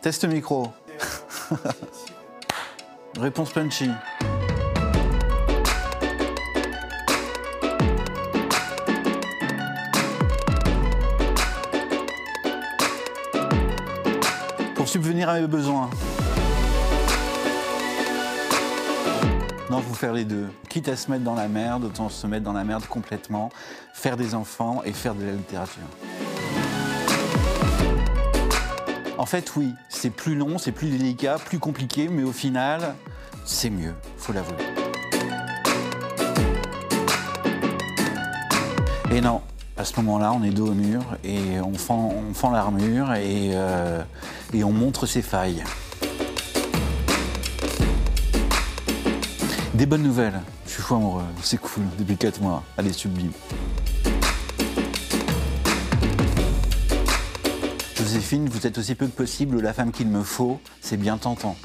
Test micro. Réponse punchy. Pour subvenir à mes besoins. Non, vous faire les deux. Quitte à se mettre dans la merde, autant se mettre dans la merde complètement, faire des enfants et faire de la littérature. Fait, oui, c'est plus long, c'est plus délicat, plus compliqué, mais au final, c'est mieux, faut l'avouer. Et non, à ce moment-là, on est dos au mur et on fend, l'armure et, euh, et on montre ses failles. Des bonnes nouvelles. Je suis fou amoureux. C'est cool. Depuis 4 mois. Allez, sublime. Joséphine, vous êtes aussi peu que possible la femme qu'il me faut. C'est bien tentant.